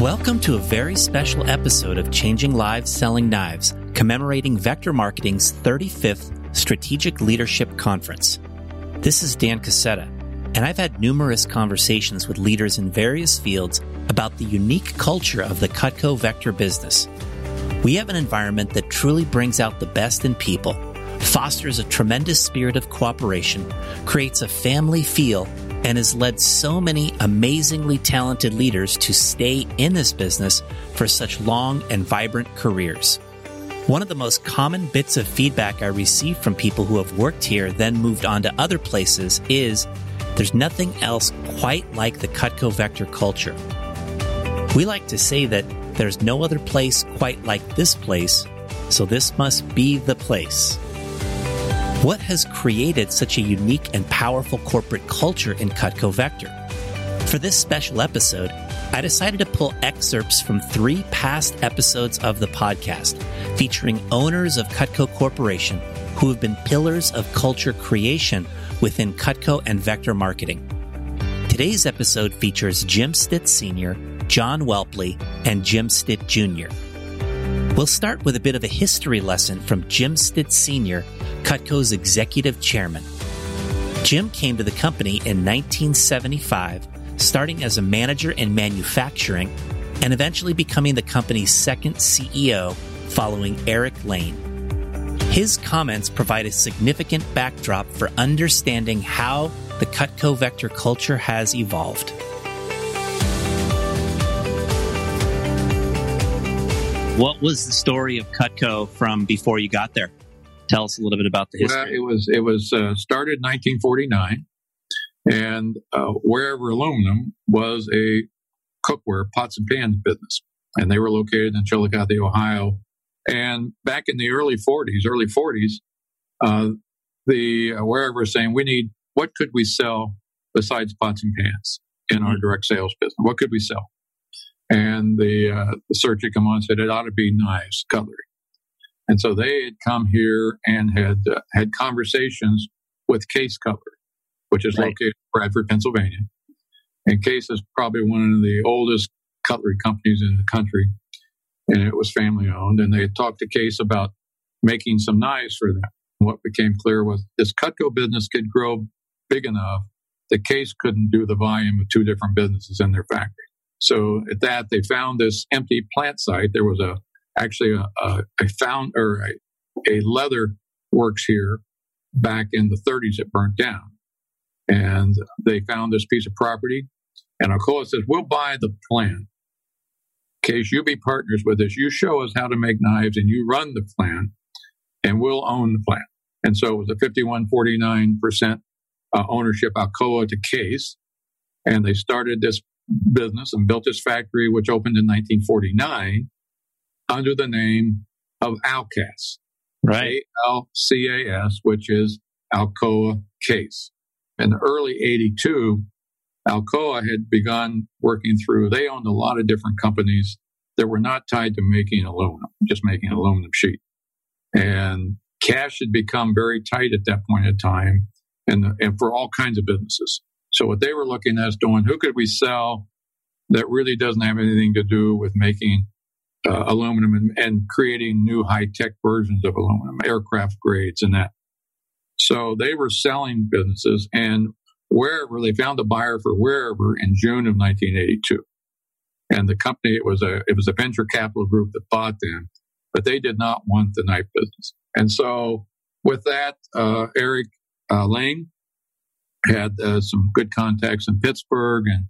Welcome to a very special episode of Changing Lives Selling Knives, commemorating Vector Marketing's 35th Strategic Leadership Conference. This is Dan Cassetta, and I've had numerous conversations with leaders in various fields about the unique culture of the Cutco Vector business. We have an environment that truly brings out the best in people, fosters a tremendous spirit of cooperation, creates a family feel, and has led so many amazingly talented leaders to stay in this business for such long and vibrant careers. One of the most common bits of feedback I receive from people who have worked here, then moved on to other places, is there's nothing else quite like the Cutco Vector culture. We like to say that there's no other place quite like this place, so this must be the place. What has created such a unique and powerful corporate culture in Cutco Vector? For this special episode, I decided to pull excerpts from three past episodes of the podcast featuring owners of Cutco Corporation who have been pillars of culture creation within Cutco and Vector marketing. Today's episode features Jim Stitt Sr., John Whelpley, and Jim Stitt Jr. We'll start with a bit of a history lesson from Jim Stitt Sr., Cutco's executive chairman. Jim came to the company in 1975, starting as a manager in manufacturing and eventually becoming the company's second CEO following Eric Lane. His comments provide a significant backdrop for understanding how the Cutco Vector culture has evolved. What was the story of Cutco from before you got there? Tell us a little bit about the history. Well, it was it was uh, started in 1949, and uh, Wear-Ever aluminum was a cookware pots and pans business, and they were located in Chillicothe, Ohio. And back in the early 40s, early 40s, uh, the uh, Wear-Ever was saying we need what could we sell besides pots and pans in our mm-hmm. direct sales business? What could we sell? And the, uh, the search had come on and said it ought to be knives, cutlery. And so they had come here and had uh, had conversations with Case Cutlery, which is right. located in Bradford, Pennsylvania. And Case is probably one of the oldest cutlery companies in the country, and it was family owned. And they had talked to Case about making some knives for them. What became clear was this Cutco business could grow big enough that Case couldn't do the volume of two different businesses in their factory. So at that, they found this empty plant site. There was a actually a, a, a found or a, a leather works here back in the 30s. It burnt down, and they found this piece of property. And Alcoa says, "We'll buy the plant. Case you be partners with us, you show us how to make knives, and you run the plant, and we'll own the plant." And so it was a 51 49 percent uh, ownership Alcoa to Case, and they started this business and built this factory, which opened in 1949 under the name of Alcas. Right. A-L-C-A-S, which is Alcoa Case. In the early 82, Alcoa had begun working through, they owned a lot of different companies that were not tied to making aluminum, just making aluminum sheet. And cash had become very tight at that point in time and, and for all kinds of businesses. So what they were looking at is doing, who could we sell that really doesn't have anything to do with making uh, aluminum and, and creating new high tech versions of aluminum, aircraft grades and that. So they were selling businesses and wherever they found a buyer for Wear-Ever in June of 1982. And the company, it was a, it was a venture capital group that bought them, but they did not want the knife business. And so with that, uh, Eric uh, Lane had uh, some good contacts in Pittsburgh and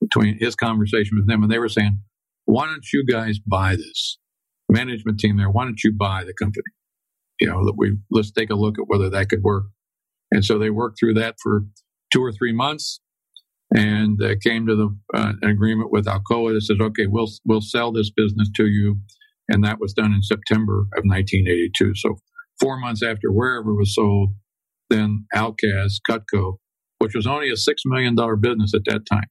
between his conversation with them, and they were saying, why don't you guys buy this management team there? Why don't you buy the company? You know, that we let's take a look at whether that could work. And so they worked through that for two or three months, and uh, came to the uh, an agreement with Alcoa that says, okay, we'll we'll sell this business to you, and that was done in September of 1982. So four months after Wear-Ever was sold, then Alcas Cutco, which was only a six million dollar business at that time,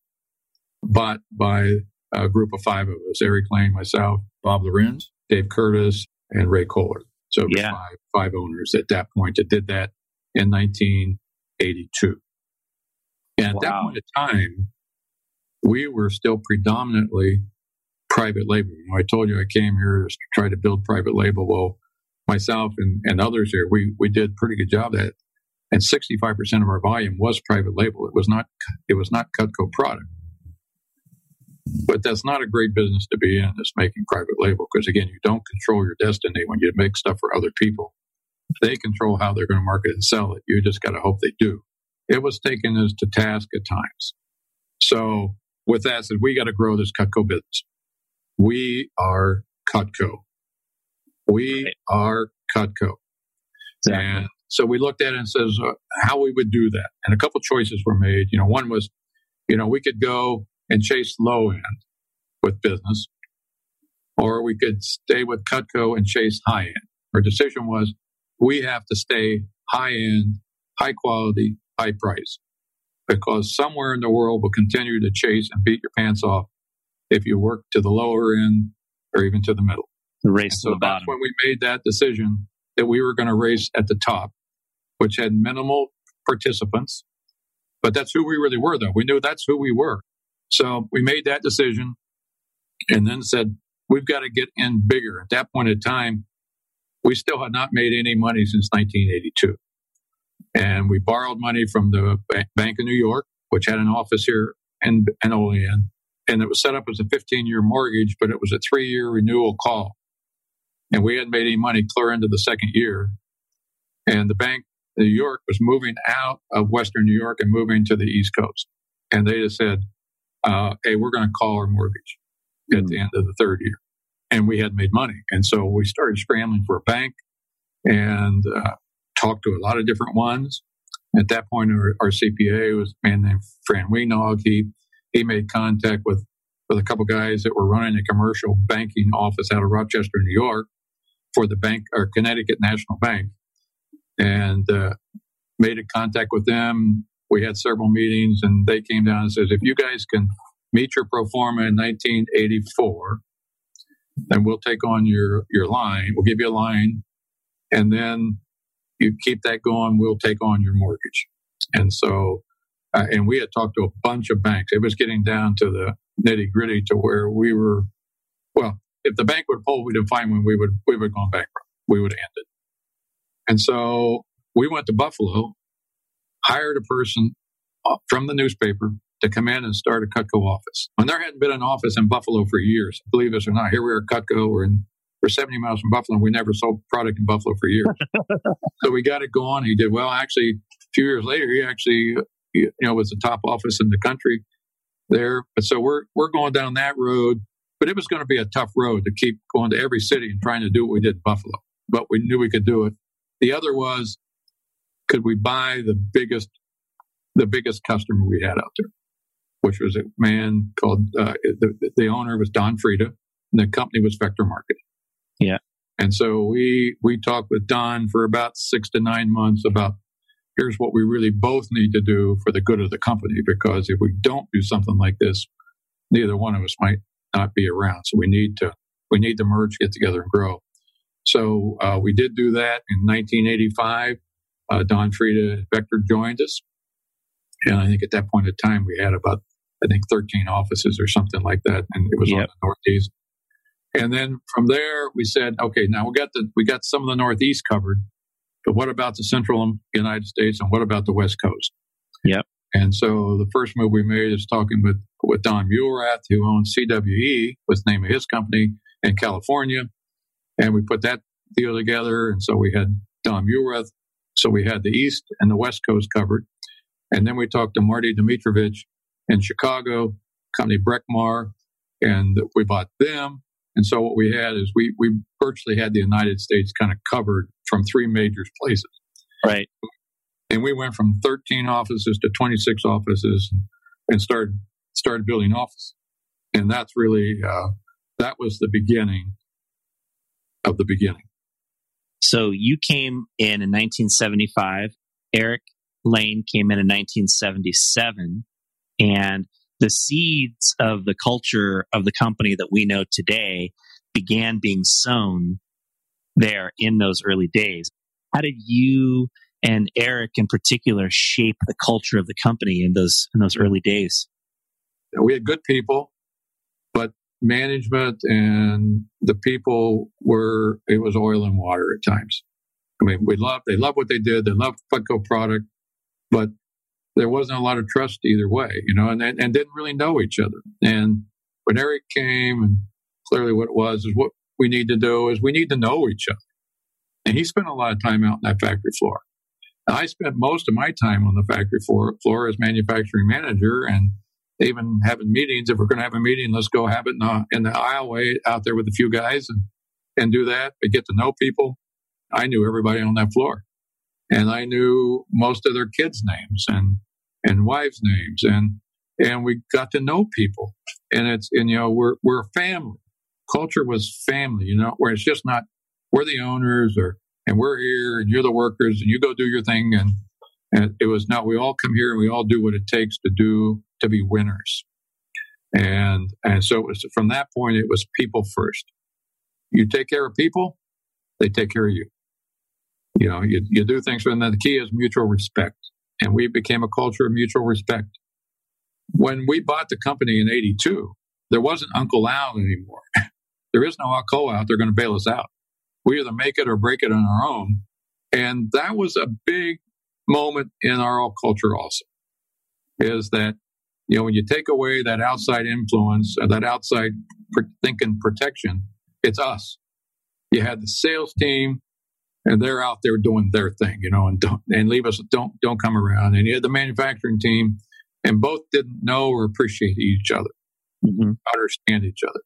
bought by a group of five of us Eric Lane, myself, Bob Lorenz, Dave Curtis, and Ray Kohler. So yeah. five, five owners at that point that did that in 1982. And wow. at that point in time, we were still predominantly private label. You know, I told you I came here to try to build private label. Well, myself and, and others here, we, we did pretty good job at it. And 65% of our volume was private label. It was not, it was not Cutco product. But that's not a great business to be in, is making private label, because again, you don't control your destiny when you make stuff for other people. They control how they're going to market and sell it. You just got to hope they do. It was taken us to task at times. So with that said, we got to grow this Cutco business. We are Cutco. We right. are Cutco. Exactly. And so we looked at it and says uh, how we would do that. And a couple choices were made. You know, one was, you know, we could go and chase low end with business, or we could stay with Cutco and chase high end. Our decision was we have to stay high end, high quality, high price because somewhere in the world will continue to chase and beat your pants off if you work to the lower end or even to the middle. The race so to the bottom. That's when we made that decision that we were going to race at the top, which had minimal participants. But that's who we really were, though. We knew that's who we were. So we made that decision and then said, we've got to get in bigger. At that point in time, we still had not made any money since 1982. And we borrowed money from the Bank of New York, which had an office here in, in Olean. And it was set up as a 15 year mortgage, but it was a three year renewal call. And we hadn't made any money clear into the second year. And the Bank New York was moving out of Western New York and moving to the East Coast. And they just said, uh, hey, we're going to call our mortgage mm. at the end of the third year. And we had made money. And so we started scrambling for a bank and uh, talked to a lot of different ones. At that point, our, our CPA was a man named Fran Wienog. He, he made contact with, with a couple guys that were running a commercial banking office out of Rochester, New York for the bank or Connecticut National Bank and uh, made a contact with them. We had several meetings and they came down and says, if you guys can meet your pro forma in 1984, then we'll take on your, your line. We'll give you a line. And then you keep that going, we'll take on your mortgage. And so, uh, and we had talked to a bunch of banks. It was getting down to the nitty gritty to where we were, well, if the bank would pull, we'd have fine when we would, we would have gone bankrupt. We would have ended. And so we went to Buffalo, hired a person uh, from the newspaper to come in and start a Cutco office. And there hadn't been an office in Buffalo for years, believe us or not. Here we are, at Cutco. We're in we're 70 miles from Buffalo, and we never sold product in Buffalo for years. so we got it going. He did well. Actually, a few years later, he actually you know was the top office in the country there. But so we're we're going down that road. But it was going to be a tough road to keep going to every city and trying to do what we did in Buffalo. But we knew we could do it. The other was, could we buy the biggest the biggest customer we had out there, which was a man called uh, the, the owner was Don Frieda, and the company was Vector Marketing. Yeah. And so we we talked with Don for about six to nine months about here's what we really both need to do for the good of the company because if we don't do something like this, neither one of us might not be around. So we need to we need to merge, get together, and grow. So uh, we did do that in 1985. Uh, Don Frieda Vector joined us, and I think at that point in time we had about I think 13 offices or something like that, and it was yep. on the Northeast. And then from there, we said, okay, now we got the we got some of the Northeast covered, but what about the Central United States and what about the West Coast? Yep. And so the first move we made is talking with with Don Muhlrath, who owns CWE, was the name of his company in California, and we put that deal together. And so we had Don Muhlrath, so we had the East and the West Coast covered, and then we talked to Marty Dimitrovich in Chicago, company Breckmar, and we bought them. And so what we had is we, we virtually had the United States kind of covered from three major places. Right. And we went from 13 offices to 26 offices and started, started building office. And that's really, uh, that was the beginning of the beginning. So you came in in 1975. Eric Lane came in in 1977. And the seeds of the culture of the company that we know today began being sown there in those early days. How did you and Eric in particular shape the culture of the company in those in those early days? We had good people, management and the people were, it was oil and water at times. I mean, we loved, they loved what they did. They loved Cutco product, but there wasn't a lot of trust either way, you know, and, and, and didn't really know each other. And when Eric came and clearly what it was is what we need to do is we need to know each other. And he spent a lot of time out in that factory floor. I spent most of my time on the factory floor, floor as manufacturing manager and even having meetings. If we're going to have a meeting, let's go have it in the, in the aisleway out there with a few guys and, and do that. But get to know people. I knew everybody on that floor and I knew most of their kids' names and, and wives' names and, and we got to know people and it's, and you know, we're, we're a family. Culture was family, you know, where it's just not, we're the owners or, and we're here and you're the workers and you go do your thing. And, and it was not, we all come here and we all do what it takes to do to be winners. And, and so it was from that point, it was people first. You take care of people, they take care of you. You know, you, you do things for them. The key is mutual respect. And we became a culture of mutual respect. When we bought the company in 82, there wasn't Uncle Al anymore. there is no Alcoa out there going to bail us out. We either make it or break it on our own. And that was a big moment in our culture also, is that you know, when you take away that outside influence, or that outside thinking protection, it's us. You had the sales team, and they're out there doing their thing, you know, and don't and leave us don't don't come around. And you had the manufacturing team, and both didn't know or appreciate each other, mm-hmm. understand each other,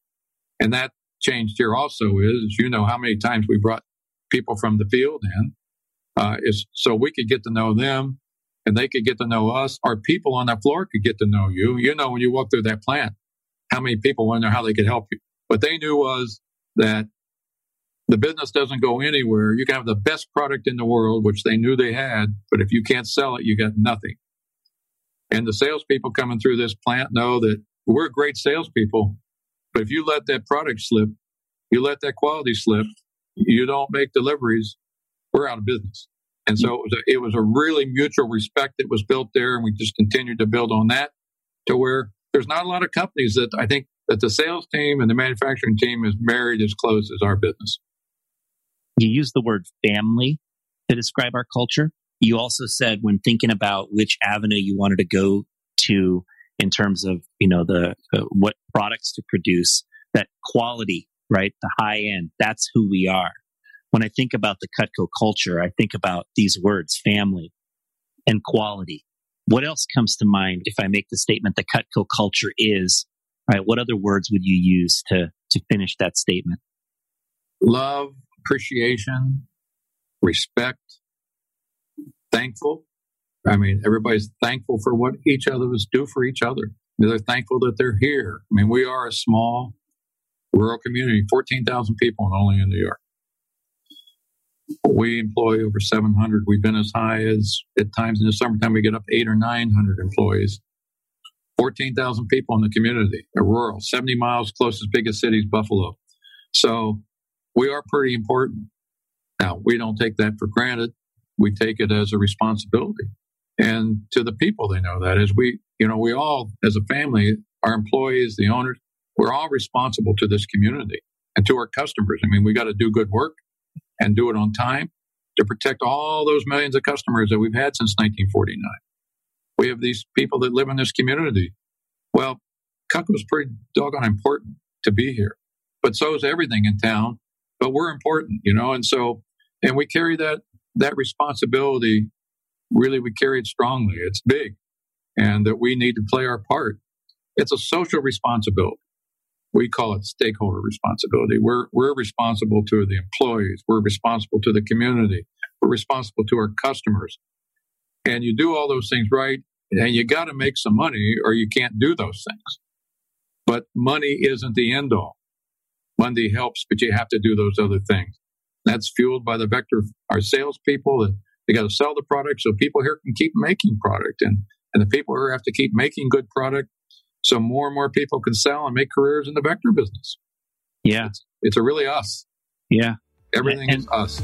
and that changed here also is you know how many times we brought people from the field in, uh, is so we could get to know them and they could get to know us. Our people on that floor could get to know you. You know, when you walk through that plant, how many people wonder how they could help you. What they knew was that the business doesn't go anywhere. You can have the best product in the world, which they knew they had, but if you can't sell it, you got nothing. And the salespeople coming through this plant know that we're great salespeople, but if you let that product slip, you let that quality slip, you don't make deliveries, we're out of business. And so it was, a, it was a really mutual respect that was built there. And we just continued to build on that to where there's not a lot of companies that I think that the sales team and the manufacturing team is married as close as our business. You use the word family to describe our culture. You also said when thinking about which avenue you wanted to go to in terms of, you know, the, uh, what products to produce, that quality, right? The high end, that's who we are when I think about the Cutco culture, I think about these words, family and quality. What else comes to mind if I make the statement that Cutco culture is? Right, what other words would you use to, to finish that statement? Love, appreciation, respect, thankful. I mean, everybody's thankful for what each other was do for each other. They're thankful that they're here. I mean, we are a small rural community, 14,000 people and only in New York. We employ over 700. We've been as high as, at times in the summertime, we get up eight or 900 employees. 14,000 people in the community, a rural, 70 miles closest biggest city is Buffalo. So we are pretty important. Now, we don't take that for granted. We take it as a responsibility. And to the people, they know that as we, you know, we all, as a family, our employees, the owners, we're all responsible to this community and to our customers. I mean, we got to do good work and do it on time to protect all those millions of customers that we've had since 1949. We have these people that live in this community. Well, is pretty doggone important to be here, but so is everything in town. But we're important, you know, and so, and we carry that, that responsibility. Really, we carry it strongly. It's big and that we need to play our part. It's a social responsibility we call it stakeholder responsibility. We're, we're responsible to the employees. We're responsible to the community. We're responsible to our customers. And you do all those things right, and you got to make some money or you can't do those things. But money isn't the end all. Money helps, but you have to do those other things. That's fueled by the vector, of our salespeople. That they got to sell the product so people here can keep making product. And, and the people here have to keep making good product so more and more people can sell and make careers in the vector business. Yeah. It's, it's a really us. Yeah. Everything and, is us.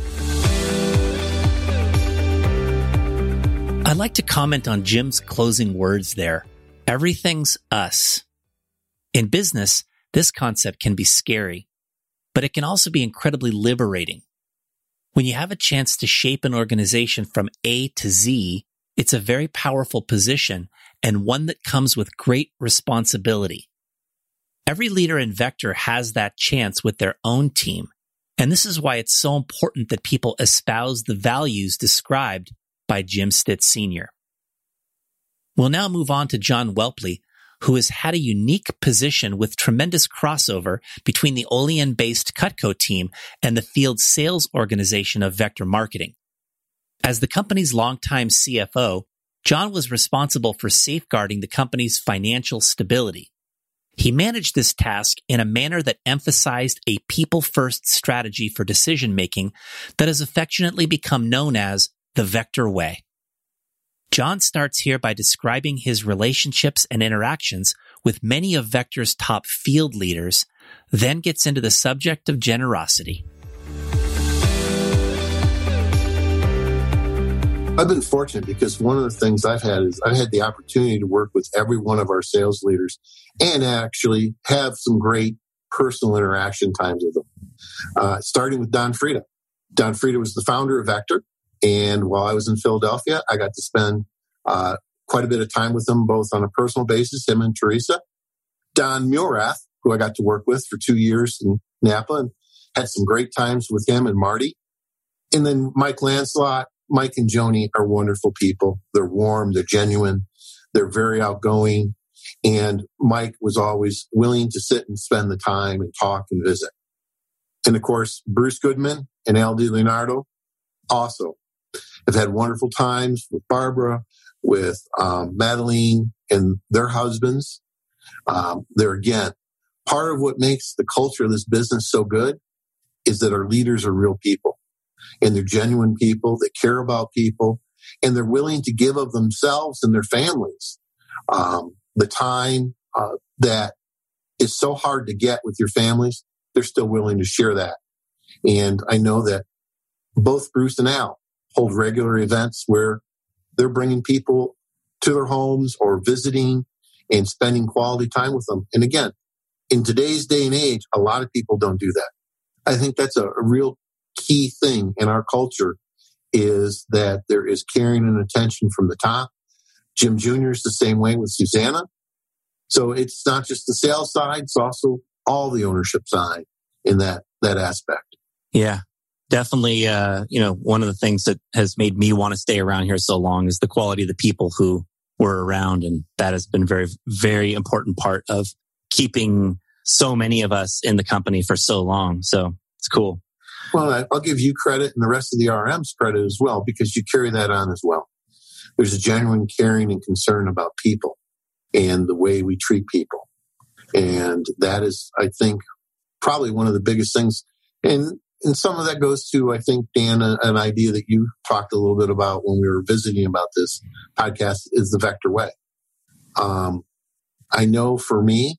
I'd like to comment on Jim's closing words there. Everything's us. In business, this concept can be scary, but it can also be incredibly liberating. When you have a chance to shape an organization from A to Z, it's a very powerful position and one that comes with great responsibility. Every leader in Vector has that chance with their own team. And this is why it's so important that people espouse the values described by Jim Stitt Sr. We'll now move on to John Whelpley, who has had a unique position with tremendous crossover between the Olean based Cutco team and the field sales organization of Vector Marketing. As the company's longtime CFO, John was responsible for safeguarding the company's financial stability. He managed this task in a manner that emphasized a people first strategy for decision making that has affectionately become known as the Vector Way. John starts here by describing his relationships and interactions with many of Vector's top field leaders, then gets into the subject of generosity. I've been fortunate because one of the things I've had is I've had the opportunity to work with every one of our sales leaders and actually have some great personal interaction times with them. Uh, starting with Don Frieda. Don Frieda was the founder of Vector. And while I was in Philadelphia, I got to spend uh, quite a bit of time with him, both on a personal basis, him and Teresa. Don Mulrath, who I got to work with for two years in Napa and had some great times with him and Marty. And then Mike Lancelot, Mike and Joni are wonderful people. They're warm, they're genuine, they're very outgoing. And Mike was always willing to sit and spend the time and talk and visit. And of course, Bruce Goodman and Al Leonardo also have had wonderful times with Barbara, with um, Madeline and their husbands. Um, they're again, part of what makes the culture of this business so good is that our leaders are real people and they're genuine people. That care about people. And they're willing to give of themselves and their families um, the time uh, that is so hard to get with your families they're still willing to share that. And i know that both bruce and al hold regular events where they're bringing people to their homes or visiting and spending quality time with them. And again in today's day and age a lot of people don't do that. I think that's a, a real key thing in our culture is that there is caring and attention from the top. Jim Jr. is the same way with Susanna. So it's not just the sales side, it's also all the ownership side in that, that aspect. Yeah, definitely. Uh, you know, one of the things that has made me want to stay around here so long is the quality of the people who were around. And that has been very, very important part of keeping so many of us in the company for so long. So it's cool. Well, I'll give you credit and the rest of the RMs credit as well because you carry that on as well. There's a genuine caring and concern about people and the way we treat people. And that is, I think, probably one of the biggest things. And, and some of that goes to, I think, Dan, an idea that you talked a little bit about when we were visiting about this podcast is the vector way. Um, I know for me,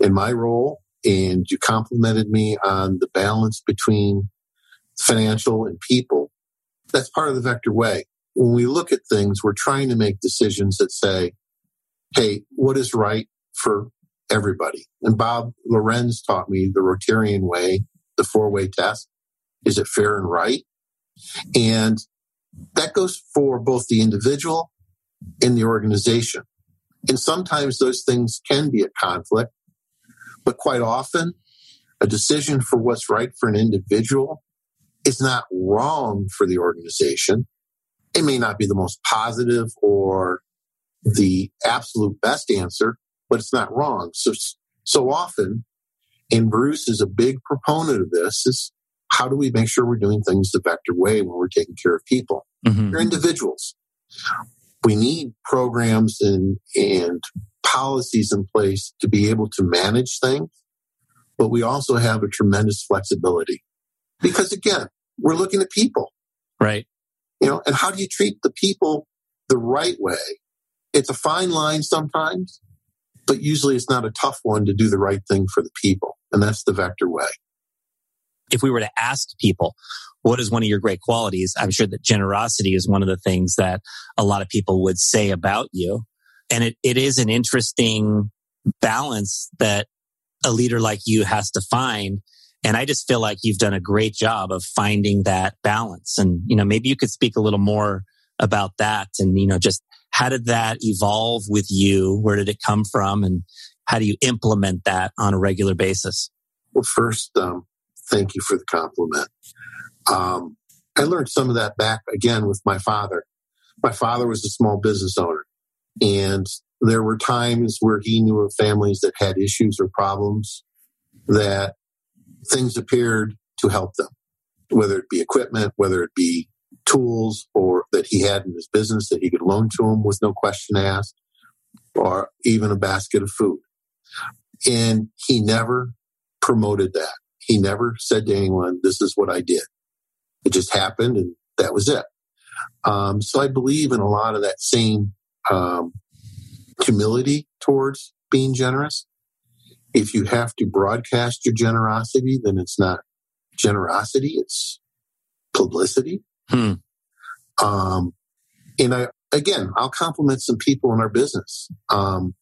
in my role, and you complimented me on the balance between financial and people. That's part of the vector way. When we look at things, we're trying to make decisions that say, hey, what is right for everybody? And Bob Lorenz taught me the Rotarian way, the four way test. Is it fair and right? And that goes for both the individual and the organization. And sometimes those things can be a conflict but quite often, a decision for what's right for an individual is not wrong for the organization. It may not be the most positive or the absolute best answer, but it's not wrong. So, so often, and Bruce is a big proponent of this, is how do we make sure we're doing things the vector way when we're taking care of people? Mm-hmm. They're individuals. We need programs and, and policies in place to be able to manage things, but we also have a tremendous flexibility because again, we're looking at people. Right. You know, and how do you treat the people the right way? It's a fine line sometimes, but usually it's not a tough one to do the right thing for the people. And that's the vector way. If we were to ask people, what is one of your great qualities? I'm sure that generosity is one of the things that a lot of people would say about you. And it, it is an interesting balance that a leader like you has to find. And I just feel like you've done a great job of finding that balance. And, you know, maybe you could speak a little more about that and, you know, just how did that evolve with you? Where did it come from? And how do you implement that on a regular basis? Well, first, um, thank you for the compliment. Um, I learned some of that back again with my father. My father was a small business owner, and there were times where he knew of families that had issues or problems that things appeared to help them, whether it be equipment, whether it be tools or that he had in his business that he could loan to him with no question asked, or even a basket of food. And he never promoted that. He never said to anyone, This is what I did. It just happened and that was it. Um, so I believe in a lot of that same um, humility towards being generous. If you have to broadcast your generosity, then it's not generosity, it's publicity. Hmm. Um, and I, again, I'll compliment some people in our business. Um,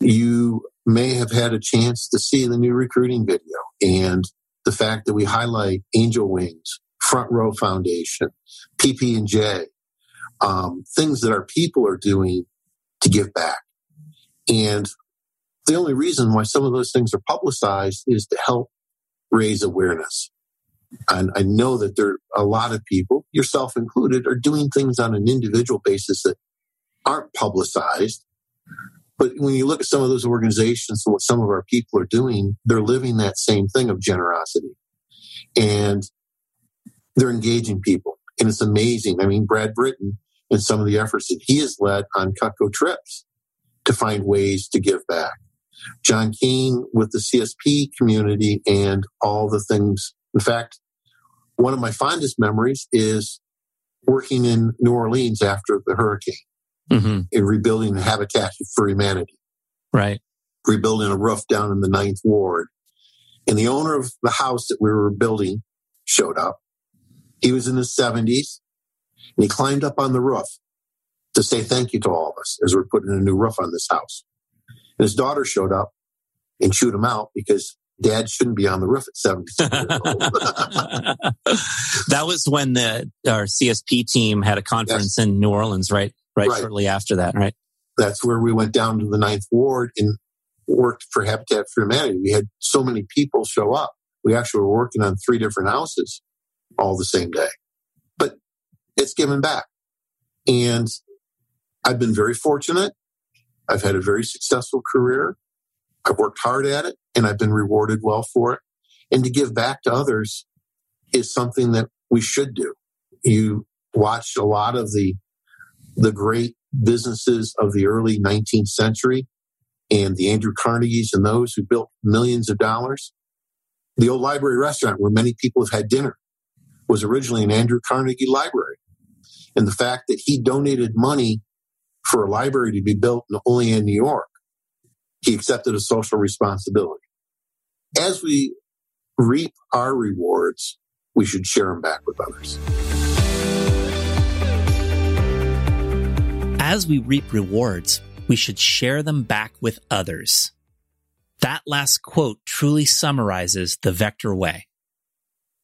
you may have had a chance to see the new recruiting video and the fact that we highlight Angel Wings, Front Row Foundation, PP and J, um, things that our people are doing to give back. And the only reason why some of those things are publicized is to help raise awareness. And I know that there are a lot of people, yourself included, are doing things on an individual basis that aren't publicized. But when you look at some of those organizations and what some of our people are doing, they're living that same thing of generosity. And they're engaging people. And it's amazing. I mean, Brad Britton and some of the efforts that he has led on Cutco trips to find ways to give back. John Keene with the CSP community and all the things. In fact, one of my fondest memories is working in New Orleans after the hurricane mm-hmm. in rebuilding the Habitat for Humanity. Right. Rebuilding a roof down in the ninth ward. And the owner of the house that we were building showed up. He was in his 70s and he climbed up on the roof to say thank you to all of us as we're putting a new roof on this house. And his daughter showed up and chewed him out because dad shouldn't be on the roof at 70 that was when the our CSP team had a conference yes. in New Orleans, right? right? Right shortly after that, right? That's where we went down to the ninth ward and worked for Habitat for Humanity. We had so many people show up. We actually were working on three different houses all the same day. It's given back. And I've been very fortunate. I've had a very successful career. I've worked hard at it and I've been rewarded well for it. And to give back to others is something that we should do. You watch a lot of the, the great businesses of the early 19th century and the Andrew Carnegies and those who built millions of dollars. The old library restaurant where many people have had dinner was originally an Andrew Carnegie library. And the fact that he donated money for a library to be built only in New York, he accepted a social responsibility. As we reap our rewards, we should share them back with others. As we reap rewards, we should share them back with others. That last quote truly summarizes the Vector way.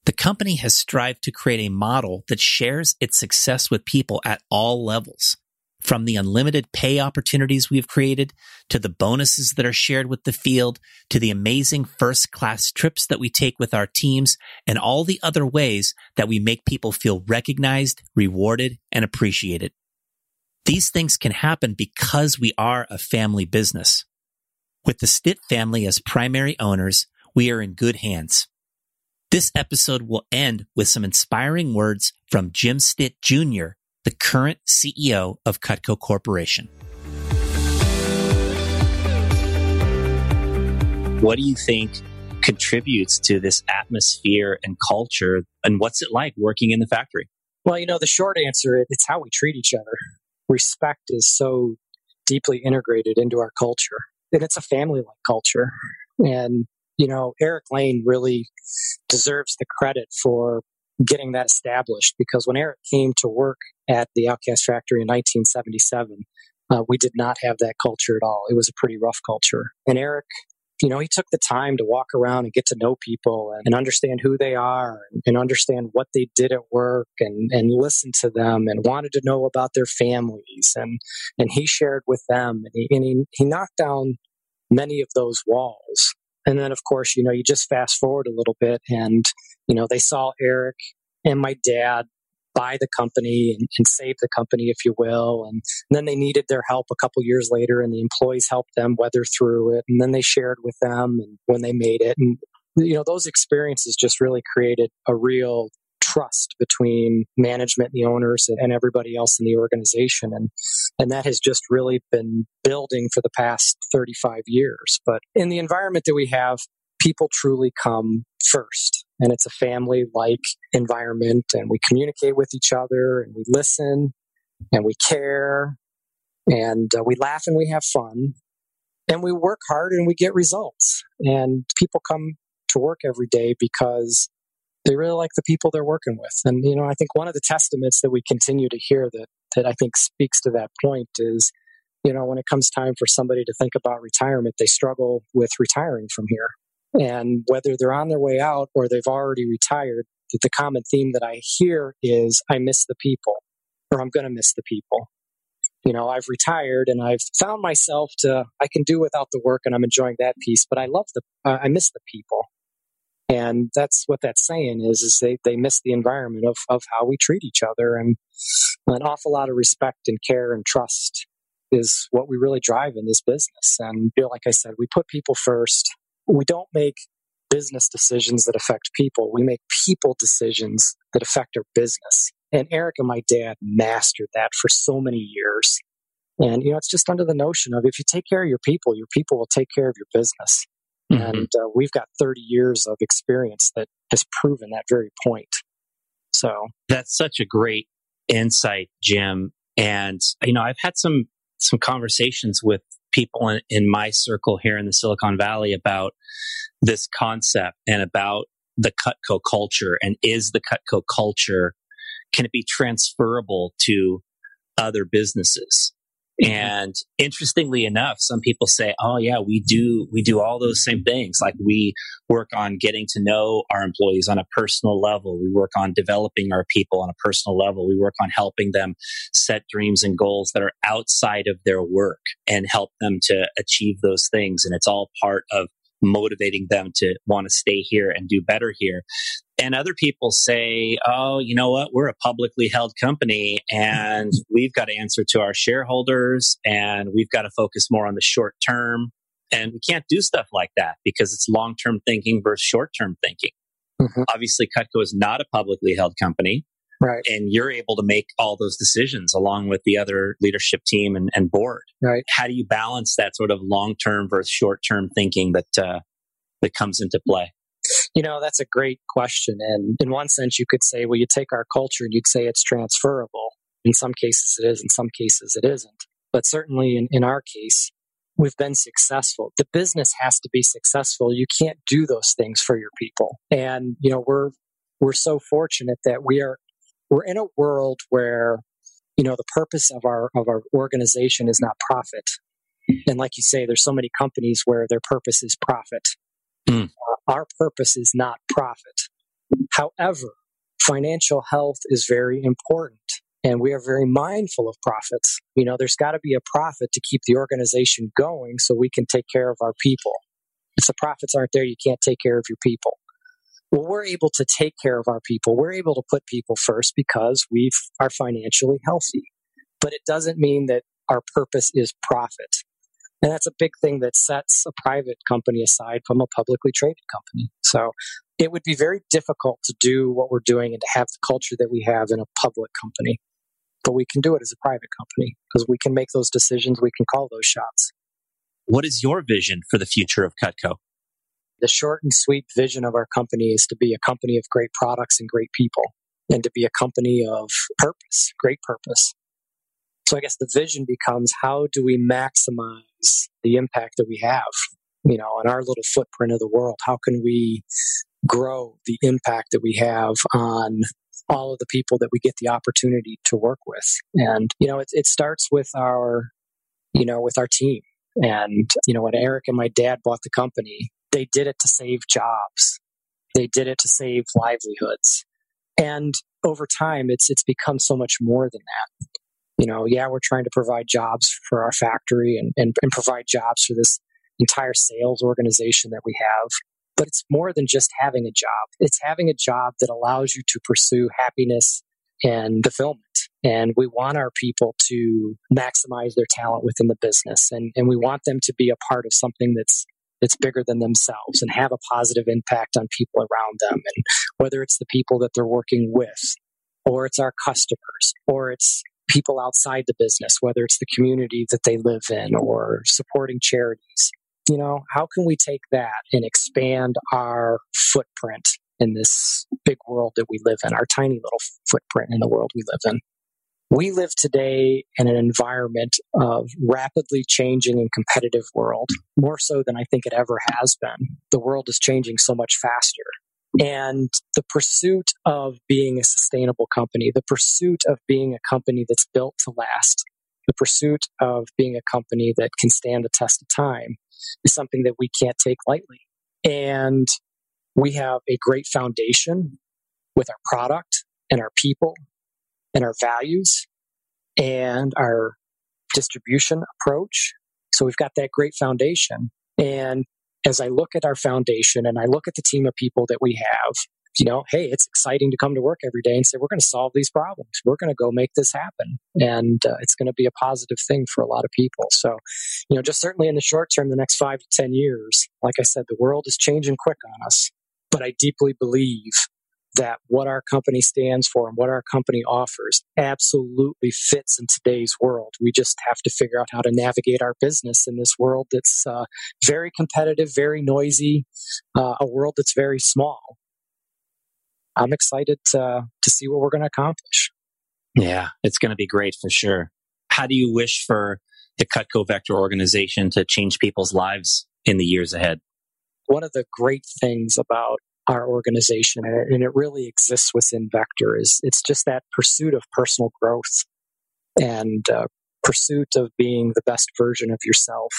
The company has strived to create a model that shares its success with people at all levels. From the unlimited pay opportunities we've created, to the bonuses that are shared with the field, to the amazing first class trips that we take with our teams, and all the other ways that we make people feel recognized, rewarded, and appreciated. These things can happen because we are a family business. With the Stitt family as primary owners, we are in good hands. This episode will end with some inspiring words from Jim Stitt Jr., the current CEO of Cutco Corporation. What do you think contributes to this atmosphere and culture? And what's it like working in the factory? Well, you know, the short answer is it's how we treat each other. Respect is so deeply integrated into our culture, and it's a family like culture. And you know, Eric Lane really deserves the credit for getting that established because when Eric came to work at the Alcas Factory in 1977, uh, we did not have that culture at all. It was a pretty rough culture. And Eric you know, he took the time to walk around and get to know people and, and understand who they are and, and, understand what they did at work and, and listen to them and wanted to know about their families. And, and he shared with them and he, and he, he knocked down many of those walls. And then, of course, you know, you just fast forward a little bit and, you know, they saw Eric and my dad buy the company and, and, save the company, if you will. And, and, then they needed their help a couple years later, and the employees helped them weather through it. And then they shared with them and when they made it. And you know, those experiences just really created a real trust between management the owners and everybody else in the organization. And and that has just really been building for the past 35 years. But in the environment that we have people truly come first. And it's a family like environment and we communicate with each other and we listen and we care and uh, we laugh and we have fun and we work hard and we get results. And people come to work every day because they really like the people they're working with and you know i think one of the testaments that we continue to hear that that i think speaks to that point is you know when it comes time for somebody to think about retirement they struggle with retiring from here and whether they're on their way out or they've already retired, the common theme that I hear is I miss the people or I'm going to miss the people. You know, I've retired and I've found myself to, I can do without the work and I'm enjoying that piece, but I love the, uh, I miss the people. And that's what that's saying is, is they, they miss the environment of, of how we treat each other and an awful lot of respect and care and trust is what we really drive in this business. And you know, like I said, we put people first we don't make business decisions that affect people. We make people decisions that affect our business. And Eric and my dad mastered that for so many years. And, you know, it's just under the notion of if you take care of your people, your people will take care of your business. Mm-hmm. And uh, we've got 30 years of experience that has proven that very point. So that's such a great insight, Jim. And, you know, I've had some, some conversations with people in, in my circle here in the Silicon Valley about this concept and about the Cutco culture and is the Cutco culture can it be transferable to other businesses. And interestingly enough, some people say, "Oh yeah, we do we do all those same things. Like we work on getting to know our employees on a personal level. We work on developing our people on a personal level. We work on helping them set dreams and goals that are outside of their work and help them to achieve those things. And it's all part of motivating them to want to stay here and do better here. And other people say, oh, you know what? We're a publicly held company and we've got to answer to our shareholders and we've got to focus more on the short term. And we can't do stuff like that because it's long term thinking versus short term thinking. Mm-hmm. Obviously, Cutco is not a publicly held company. Right. And you're able to make all those decisions along with the other leadership team and, and board. Right. How do you balance that sort of long term versus short term thinking that uh, that comes into play? You know, that's a great question. And in one sense, you could say, well, you take our culture and you'd say it's transferable. In some cases, it is. In some cases, it isn't. But certainly in, in our case, we've been successful. The business has to be successful. You can't do those things for your people. And, you know, we're, we're so fortunate that we are, we're in a world where, you know, the purpose of our, of our organization is not profit. And like you say, there's so many companies where their purpose is profit. Mm. Uh, our purpose is not profit. However, financial health is very important and we are very mindful of profits. You know, there's got to be a profit to keep the organization going so we can take care of our people. If the profits aren't there, you can't take care of your people. Well, we're able to take care of our people. We're able to put people first because we are financially healthy. But it doesn't mean that our purpose is profit. And that's a big thing that sets a private company aside from a publicly traded company. So it would be very difficult to do what we're doing and to have the culture that we have in a public company. But we can do it as a private company because we can make those decisions, we can call those shots. What is your vision for the future of Cutco? The short and sweet vision of our company is to be a company of great products and great people, and to be a company of purpose, great purpose. So I guess the vision becomes how do we maximize the impact that we have, you know, on our little footprint of the world? How can we grow the impact that we have on all of the people that we get the opportunity to work with? And, you know, it, it starts with our, you know, with our team. And, you know, when Eric and my dad bought the company, they did it to save jobs. They did it to save livelihoods. And over time, it's, it's become so much more than that. You know, yeah, we're trying to provide jobs for our factory and, and, and provide jobs for this entire sales organization that we have. But it's more than just having a job. It's having a job that allows you to pursue happiness and fulfillment. And we want our people to maximize their talent within the business. And, and we want them to be a part of something that's that's bigger than themselves and have a positive impact on people around them. And whether it's the people that they're working with, or it's our customers, or it's people outside the business, whether it's the community that they live in or supporting charities. You know, how can we take that and expand our footprint in this big world that we live in, our tiny little footprint in the world we live in? We live today in an environment of rapidly changing and competitive world, more so than I think it ever has been. The world is changing so much faster. And the pursuit of being a sustainable company, the pursuit of being a company that's built to last, the pursuit of being a company that can stand the test of time is something that we can't take lightly. And we have a great foundation with our product and our people and our values and our distribution approach. So we've got that great foundation. And as I look at our foundation and I look at the team of people that we have, you know, hey, it's exciting to come to work every day and say, we're going to solve these problems. We're going to go make this happen. And uh, it's going to be a positive thing for a lot of people. So, you know, just certainly in the short term, the next five to 10 years, like I said, the world is changing quick on us. But I deeply believe that what our company stands for and what our company offers absolutely fits in today's world. We just have to figure out how to navigate our business in this world that's uh, very competitive, very noisy, uh, a world that's very small. I'm excited to, to see what we're going to accomplish. Yeah, it's going to be great for sure. How do you wish for the Cutco Vector organization to change people's lives in the years ahead? One of the great things about our organization and it really exists within vector is it's just that pursuit of personal growth and uh, pursuit of being the best version of yourself.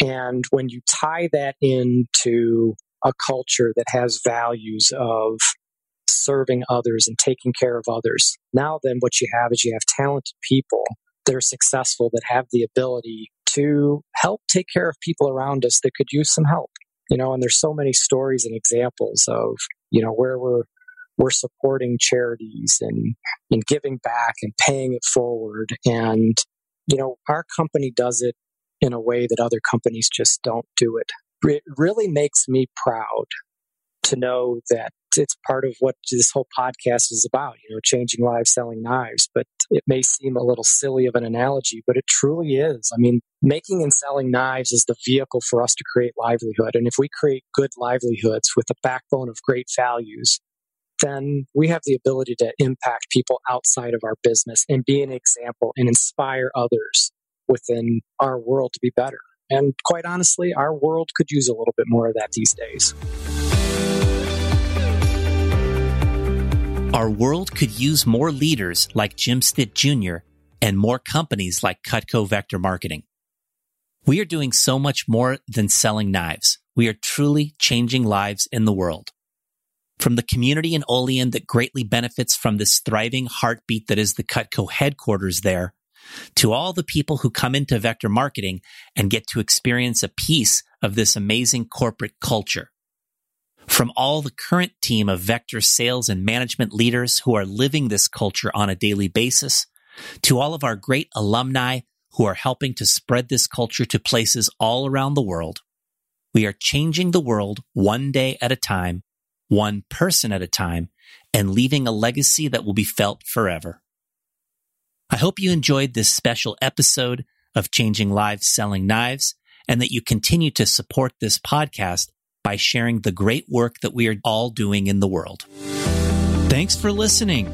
And when you tie that into a culture that has values of serving others and taking care of others now then what you have is you have talented people that are successful that have the ability to help take care of people around us that could use some help you know and there's so many stories and examples of you know where we're we're supporting charities and and giving back and paying it forward. And you know our company does it in a way that other companies just don't do it. It really makes me proud to know that it's part of what this whole podcast is about, you know, changing lives selling knives. But it may seem a little silly of an analogy, but it truly is. I mean, making and selling knives is the vehicle for us to create livelihood. And if we create good livelihoods with a backbone of great values, then we have the ability to impact people outside of our business and be an example and inspire others within our world to be better. And quite honestly, our world could use a little bit more of that these days. Our world could use more leaders like Jim Stitt Jr. and more companies like Cutco Vector Marketing. We are doing so much more than selling knives. We are truly changing lives in the world. From the community in Olean that greatly benefits from this thriving heartbeat that is the Cutco headquarters there, to all the people who come into Vector Marketing and get to experience a piece of this amazing corporate culture. From all the current team of Vector sales and management leaders who are living this culture on a daily basis, to all of our great alumni who are helping to spread this culture to places all around the world, we are changing the world one day at a time, one person at a time, and leaving a legacy that will be felt forever. I hope you enjoyed this special episode of Changing Lives Selling Knives and that you continue to support this podcast by sharing the great work that we are all doing in the world. Thanks for listening.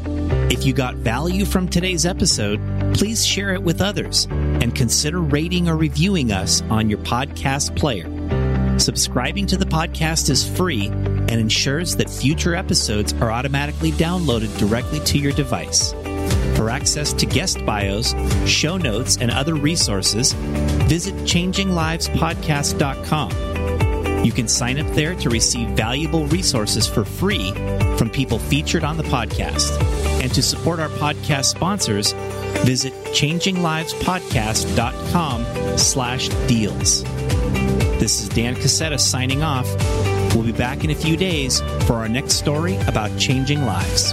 If you got value from today's episode, please share it with others and consider rating or reviewing us on your podcast player. Subscribing to the podcast is free and ensures that future episodes are automatically downloaded directly to your device. For access to guest bios, show notes, and other resources, visit changinglivespodcast.com. You can sign up there to receive valuable resources for free from people featured on the podcast. And to support our podcast sponsors, visit changinglivespodcast.com slash deals. This is Dan Cassetta signing off. We'll be back in a few days for our next story about changing lives.